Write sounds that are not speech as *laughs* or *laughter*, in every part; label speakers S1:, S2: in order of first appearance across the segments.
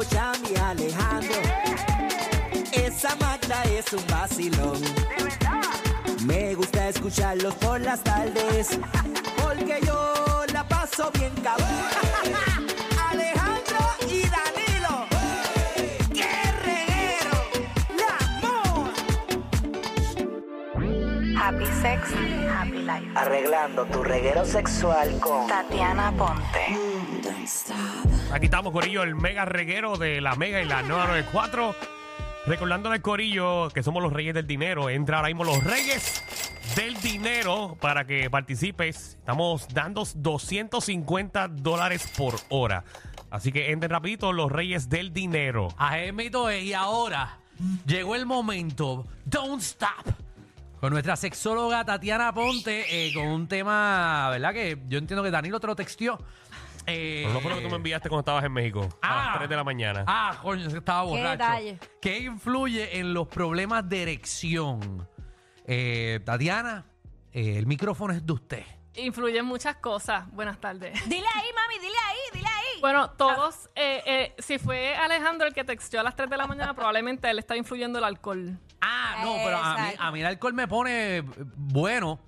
S1: Bochami, Alejandro. Esa Magda es un vacilón. Me gusta escucharlos por las tardes. Porque yo la paso bien cabrón. *laughs* Alejandro y Danilo. ¡Qué reguero! ¡La
S2: Happy Sex, Happy Life.
S1: Arreglando tu reguero sexual con
S2: Tatiana Ponte.
S3: Aquí estamos, Corillo, el mega reguero de la Mega y la 994. Recordándole Corillo que somos los reyes del dinero. Entra ahora mismo los reyes del dinero para que participes. Estamos dando 250 dólares por hora. Así que entren rapidito los reyes del dinero.
S4: Ajemito y ahora llegó el momento. Don't stop. Con nuestra sexóloga Tatiana Ponte, eh, con un tema, ¿verdad? Que yo entiendo que Danilo te lo textió. Eh,
S3: Pero no fue lo que tú me enviaste cuando estabas en México. A
S4: Ah.
S3: las 3 de la mañana.
S4: Ah, coño, estaba borracho.
S5: detalle?
S4: ¿Qué influye en los problemas de erección? Eh, Tatiana, eh, el micrófono es de usted.
S6: Influyen muchas cosas. Buenas tardes.
S5: Dile ahí, mami, dile ahí, dile ahí.
S6: Bueno, todos, eh, eh, si fue Alejandro el que texteó a las 3 de la mañana, probablemente él está influyendo el alcohol. *laughs*
S4: Ah, no, pero a mí,
S5: Exacto.
S4: a mí el alcohol me pone eh, bueno.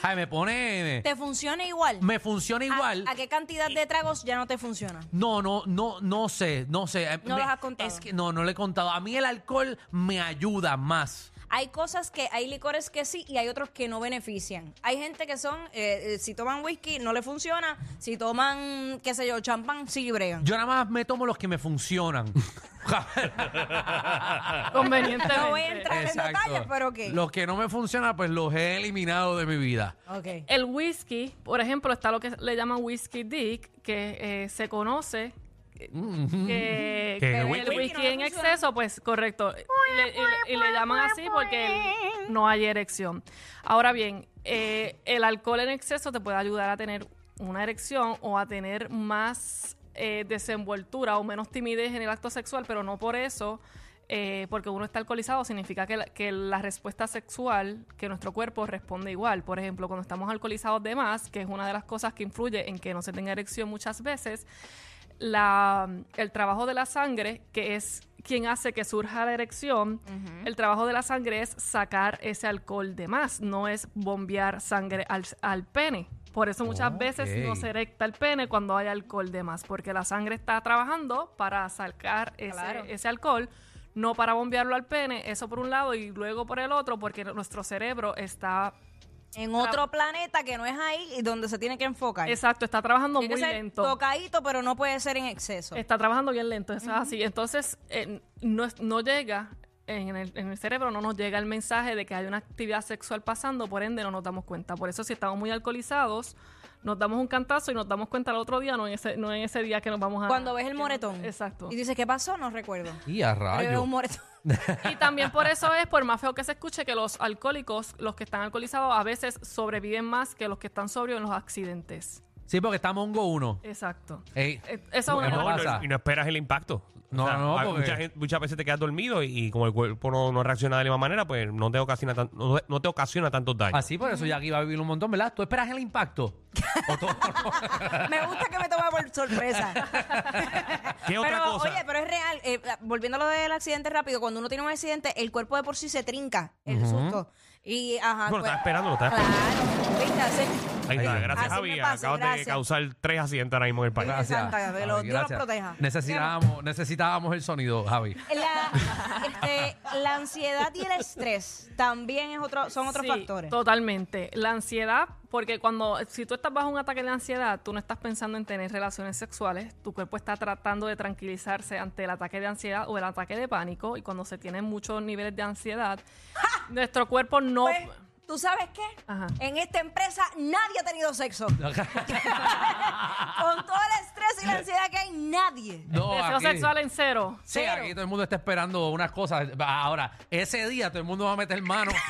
S4: ¿Sabes? Me pone.
S5: ¿Te funciona igual?
S4: Me funciona
S5: ¿A-
S4: igual.
S5: ¿A, qué cantidad de tragos ya no te funciona?
S4: No, no, no, no sé, no sé. Eh,
S5: ¿No
S4: me-
S5: los has contado?
S4: Es que no, no le he contado. A mí el alcohol me ayuda más.
S5: Hay cosas que, hay licores que sí y hay otros que no benefician. Hay gente que son, eh, eh, si toman whisky no le funciona, si toman, qué sé yo, champán, sí bregan.
S4: Yo nada más me tomo los que me funcionan.
S6: Convenientemente. *laughs*
S5: No voy a entrar en
S4: Exacto.
S5: detalles, pero ¿qué?
S4: Los que no me funcionan, pues los he eliminado de mi vida.
S5: Ok.
S6: El whisky, por ejemplo, está lo que le llaman whisky dick, que eh, se conoce que,
S3: Que
S6: que
S3: el whisky-
S6: en exceso, pues correcto. Y le, y le- y le llaman así porque no hay erección. Ahora bien, eh, el alcohol en exceso te puede ayudar a tener una erección o a tener más eh, desenvoltura o menos timidez en el acto sexual, pero no por eso. eh, porque uno está alcoholizado significa que la, que la respuesta sexual, que nuestro cuerpo responde igual. Por ejemplo, cuando estamos alcoholizados de más, que es una de las cosas que influye en que no se tenga erección muchas veces, la, el trabajo de la sangre, que es quien hace que surja la erección, el trabajo de la sangre es sacar ese alcohol de más, no es bombear sangre al, al pene. Por eso muchas veces no se erecta el pene cuando hay alcohol de más, porque la sangre está trabajando para sacar ese,
S5: Claro.
S6: ese alcohol, no para bombearlo al pene, eso por un lado y luego por el otro, porque nuestro cerebro está,
S5: En otro planeta que no es ahí y donde se tiene que enfocar.
S6: exacto, está trabajando
S5: Tiene
S6: muy
S5: que ser
S6: lento.
S5: tocadito, pero no puede ser en exceso.
S6: Está trabajando bien lento, eso es así. Entonces, eh, no, es- no llega, en el, en el cerebro no nos llega el mensaje de que hay una actividad sexual pasando, por ende no nos damos cuenta. Por eso si estamos muy alcoholizados, nos damos un cantazo y nos damos cuenta el otro día, no en ese, no en ese día que nos vamos a...
S5: Cuando ves el moretón.
S6: exacto.
S5: Y dices, ¿qué pasó? No recuerdo.
S4: Y a
S5: Pero es
S4: rayo.
S5: un moretón. *laughs*
S6: Y también por eso es, por más feo que se escuche, que los alcohólicos, los que están alcoholizados, a veces sobreviven más que los que están sobrios en los accidentes.
S4: Sí, porque está Mongo uno.
S6: Exacto.
S4: Ey,
S6: Eh, es una-
S3: No, y no-
S4: pasa?
S3: y no esperas el impacto.
S4: No, no,
S3: hay
S4: porque-
S3: mucha gente- muchas veces te quedas dormido y, y como el cuerpo no, no reacciona de la misma manera, pues no te ocasiona, tan- no, no te ocasiona tantos daños.
S4: Así por eso ya aquí va a vivir un montón, ¿verdad? ¿Tú esperas el impacto? ¿O tú- *laughs*
S5: Me gusta que me toma por sorpresa. *laughs*
S3: ¿Qué otra
S5: pero,
S3: cosa?
S5: Oye, pero es real. eh, volviendo a lo del accidente rápido, cuando uno tiene un accidente, el cuerpo de por sí se trinca, el susto. Y, ajá.
S3: Bueno,
S5: pues-
S3: estaba esperando, lo estaba esperando.
S5: Claro. ¿Viste? Así-
S3: Ahí está,
S4: Así
S3: gracias
S5: me
S3: Javi.
S5: pasa,
S3: Acabas de causar tres accidentes ahora mismo en el país.
S5: Gracias. Santa, que lo-
S4: Javi,
S5: Dios los proteja.
S4: Necesitábamos, necesitábamos el sonido, Javi.
S5: La, este, la ansiedad y el estrés también es otro, son otros
S6: Sí,
S5: factores.
S6: Totalmente. La ansiedad, porque cuando, si tú estás bajo un ataque de ansiedad, tú no estás pensando en tener relaciones sexuales, tu cuerpo está tratando de tranquilizarse ante el ataque de ansiedad o el ataque de pánico, y cuando se tienen muchos niveles de ansiedad, *laughs* nuestro cuerpo no...
S5: Pues, ¿tú sabes qué?
S6: Ajá.
S5: En esta empresa nadie ha tenido sexo. *laughs* Con todo el estrés y la ansiedad que hay, nadie.
S4: No,
S6: Deseo
S4: aquí-
S6: sexual en cero.
S4: Sí,
S5: Cero.
S4: aquí todo el mundo está esperando unas cosas. Ahora, ese día todo el mundo va a meter mano. *laughs*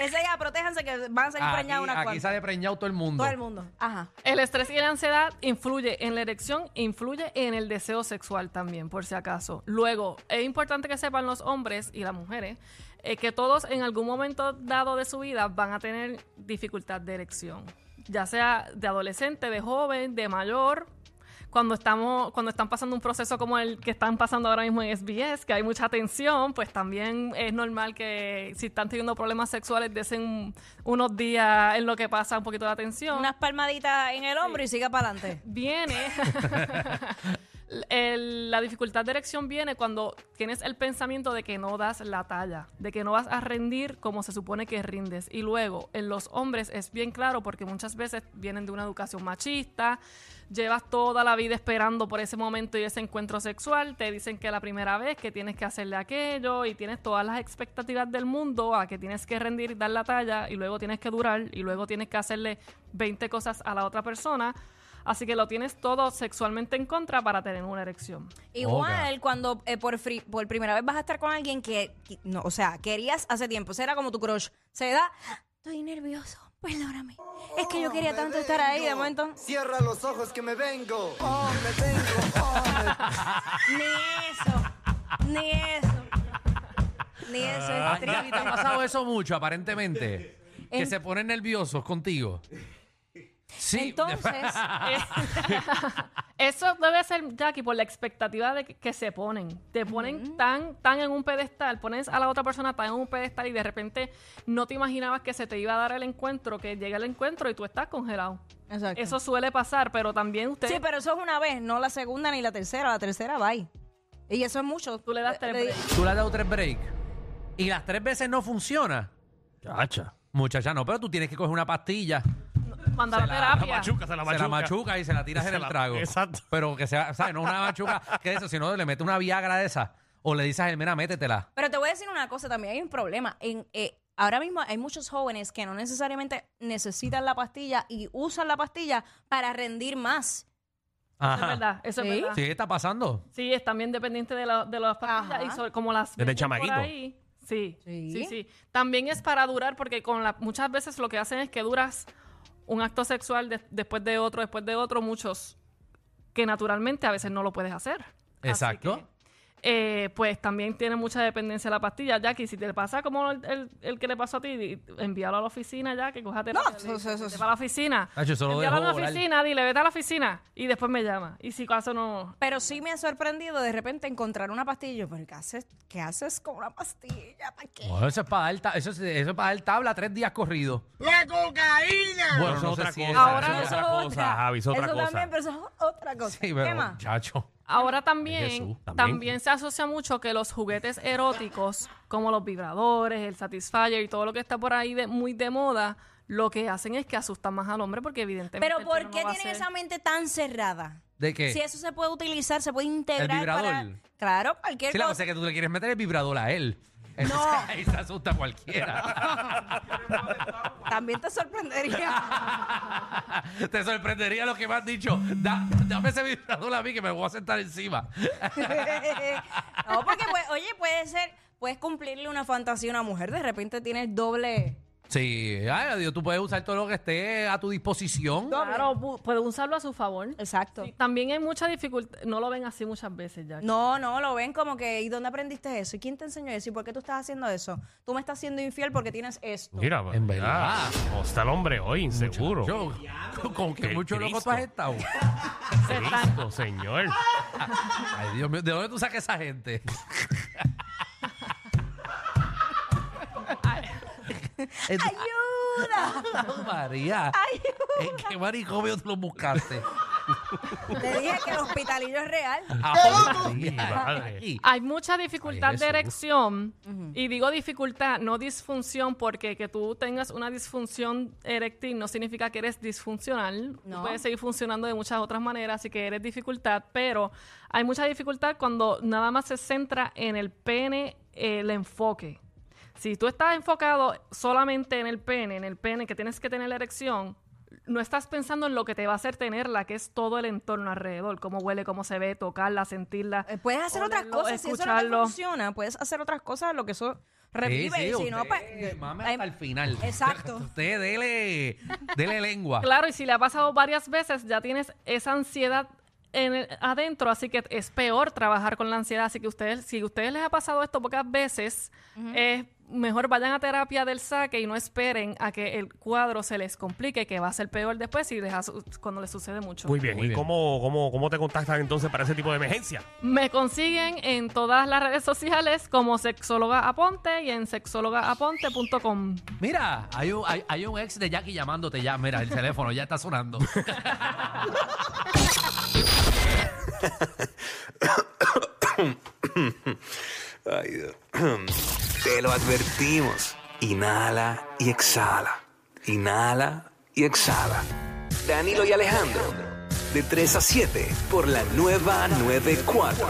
S5: Ese día, protéjanse que van a seguir
S4: aquí,
S5: preñadas unas
S4: aquí
S5: cuantas.
S4: sale preñado todo el mundo.
S5: Todo el mundo. Ajá.
S6: El estrés y la ansiedad influye en la erección, influye en el deseo sexual también, por si acaso. Luego, es importante que sepan los hombres y las mujeres eh, que todos en algún momento dado de su vida van a tener dificultad de erección, ya sea de adolescente, de joven, de mayor. Cuando estamos, cuando están pasando un proceso como el que están pasando ahora mismo en SBS, que hay mucha tensión, pues también es normal que si están teniendo problemas sexuales desen unos días en lo que pasa un poquito de atención
S5: Unas palmaditas en el hombro y siga para adelante.
S6: viene. *laughs* el- la dificultad de erección viene cuando tienes el pensamiento de que no das la talla, de que no vas a rendir como se supone que rindes. Y luego, en los hombres es bien claro porque muchas veces vienen de una educación machista, llevas toda la vida esperando por ese momento y ese encuentro sexual, te dicen que la primera vez que tienes que hacerle aquello y tienes todas las expectativas del mundo a que tienes que rendir y dar la talla y luego tienes que durar y luego tienes que hacerle 20 cosas a la otra persona. Así que lo tienes todo sexualmente en contra para tener una erección.
S5: Igual cuando eh, por, fri- por primera vez vas a estar con alguien que, que- no, o sea, querías hace tiempo, será como tu crush. Se da, estoy nervioso, perdóname. Es que yo quería tanto estar ahí, de momento,
S7: Cierra los ojos que me vengo. Oh, me vengo. Oh, me- *laughs*
S5: ni eso, ni eso. Ni eso
S4: Ah,
S5: es
S4: Jackie, ¿te ha pasado eso mucho, aparentemente? *laughs* Que
S5: En-
S4: se ponen nerviosos contigo. Sí.
S5: Entonces, *laughs* *laughs*
S6: Eso debe ser, Jackie, por la expectativa de que, que se ponen. Te ponen tan, tan en un pedestal, pones a la otra persona tan en un pedestal y de repente no te imaginabas que se te iba a dar el encuentro, que llega el encuentro y tú estás congelado.
S5: Exacto.
S6: Eso suele pasar, pero también ustedes...
S5: sí, pero eso es una vez, no la segunda ni la tercera, la tercera, bye. Y eso es mucho.
S6: Tú le das tres
S5: Le-
S6: breaks.
S4: Tú le has dado tres breaks. Y las tres veces no funciona.
S3: Chacha.
S4: Muchacha, no, pero tú tienes que coger una pastilla.
S6: Mandar a
S4: Se la-
S6: terapia.
S3: machuca, se la
S4: Se
S3: machuca.
S4: la machuca y se la tiras
S3: Se
S4: en el
S3: la-
S4: trago.
S3: Exacto.
S4: Pero que sea, ¿sabes? No una machuca que eso, sino le metes una viagra de esa. O le dices a él, mira, métetela.
S5: Pero te voy a decir una cosa, también hay un problema. En, eh, ahora mismo hay muchos jóvenes que no necesariamente necesitan la pastilla y usan la pastilla para rendir más.
S6: Eso es verdad, eso
S5: ¿Sí?
S6: es verdad.
S4: Sí, está pasando.
S6: Sí, es también dependiente de, la- de las pastillas
S5: Ajá.
S6: y sobre- como las
S3: Desde chamaquito.
S6: por ahí. Sí,
S5: Sí.
S6: sí, sí, También es para durar porque con la, muchas veces lo que hacen es que duras un acto sexual de- después de otro, después de otro, muchos que naturalmente a veces no lo puedes hacer.
S4: Exacto.
S6: Eh, pues también tiene mucha dependencia la pastilla, Jackie. Si te pasa como el, el- el que le pasó a ti, envíalo a la oficina ya, que coja terapia.
S5: eso- eso- eso-
S6: Vete para la oficina.
S4: Nacho, eso lo
S6: Envíalo a
S4: dejo
S6: la
S4: volar.
S6: oficina, dile, vete a la oficina y después me llama. Y si caso no...
S5: Pero sí me ha sorprendido de repente encontrar una pastilla. Yo, ¿Pero qué haces, qué haces con una pastilla? ¿Para qué?
S4: Bueno, eso es para dar, ta- eso es, eso es para dar tabla tres días corridos.
S7: ¡La cocaína!
S4: Bueno,
S3: eso
S4: no
S3: es otra cosa.
S6: Ahora
S3: eso es
S6: eso
S3: otra
S5: es
S3: cosa,
S5: otra.
S3: Javi, es otra
S5: eso
S3: cosa.
S5: también, pero eso es otra cosa.
S4: Sí, pero,
S5: ¿Qué más?
S4: muchacho.
S6: Ahora también,
S3: Jesús,
S6: también,
S3: también.
S6: se asocia mucho que los juguetes eróticos, como los vibradores, el Satisfyer y todo lo que está por ahí de, muy de moda, lo que hacen es que asustan más al hombre porque evidentemente...
S5: Pero
S6: el
S5: ¿por qué
S6: no
S5: tienen
S6: ser-
S5: esa mente tan cerrada?
S4: ¿De qué?
S5: Si eso se puede utilizar, se puede integrar
S4: ¿El vibrador?
S5: para... Claro, cualquier
S4: Sí, la
S5: cosa.
S4: cosa es que tú le quieres meter el vibrador a él. *laughs*
S5: No.
S4: ahí se asusta cualquiera. *laughs*
S5: También te sorprendería. *laughs*
S4: Te sorprendería lo que me has dicho. Da- dame ese vibrador a mí que me voy a sentar encima.
S5: no, porque, pues, oye, puede ser... Puedes cumplirle una fantasía a una mujer. De repente tienes doble...
S4: Sí, ay, Dios, tú puedes usar todo lo que esté a tu disposición.
S6: Claro, pu- puede usarlo a su favor.
S5: Exacto.
S6: Sí, también hay mucha dificultad, no lo ven así muchas veces ya.
S5: No, no, lo ven como que, ¿y dónde aprendiste eso? ¿Y quién te enseñó eso? ¿Y por qué tú estás haciendo eso? Tú me estás siendo infiel porque tienes esto.
S3: Mira,
S4: En verdad.
S3: ¿Cómo está el hombre hoy? Inseguro.
S4: Yo, *laughs* con que
S3: Qué
S4: mucho loco tú
S3: Cristo.
S4: has estado.
S3: Cristo, señor.
S4: Ay, Dios mío, ¿de dónde tú sacas esa gente? Es-
S5: ¡Ayuda! *laughs*
S4: María, ¿en qué manicomio tú lo buscaste?
S5: Te dije que el hospitalillo es real.
S4: Ah, María. Aquí.
S6: Hay mucha dificultad
S4: Ay,
S6: de
S4: Jesús.
S6: erección. Y digo dificultad, no disfunción, porque que tú tengas una disfunción eréctil no significa que eres disfuncional. Tú
S5: No.
S6: puedes seguir funcionando de muchas otras maneras, así que eres dificultad, pero hay mucha dificultad cuando nada más se centra en el pene, eh, el enfoque. Si tú estás enfocado solamente en el pene, en el pene que tienes que tener la erección, no estás pensando en lo que te va a hacer tenerla, que es todo el entorno alrededor, cómo huele, cómo se ve, tocarla, sentirla.
S5: Eh, Puedes hacer otras cosas. Si eso no te
S6: escucharlo.
S5: funciona, puedes hacer otras cosas, lo que eso revive.
S4: Sí, sí,
S5: y si no,
S4: usted,
S5: pues.
S4: mame
S5: eh,
S4: hasta el final.
S5: Exacto. *laughs*
S4: Usted dele, dele lengua.
S6: Claro, y si le ha pasado varias veces, ya tienes esa ansiedad en el- adentro, así que es peor trabajar con la ansiedad. Así que ustedes, si a ustedes les ha pasado esto pocas veces, eh, mejor vayan a terapia del saque y no esperen a que el cuadro se les complique, que va a ser peor después y deja su- cuando les sucede mucho.
S3: Muy bien.
S4: Muy
S3: ¿Y
S4: bien.
S3: Cómo, cómo, cómo te contactan entonces para ese tipo de emergencia?
S6: Me consiguen en todas las redes sociales como sexóloga aponte y en sexólogaaponte.com.
S4: Mira, hay un, hay, hay un ex de Jackie llamándote ya. Mira, el teléfono ya está sonando. *laughs*
S8: Ay, Dios. Lo advertimos. Inhala y exhala. Inhala y exhala. Danilo y Alejandro. De 3 a 7 por la nueva 94.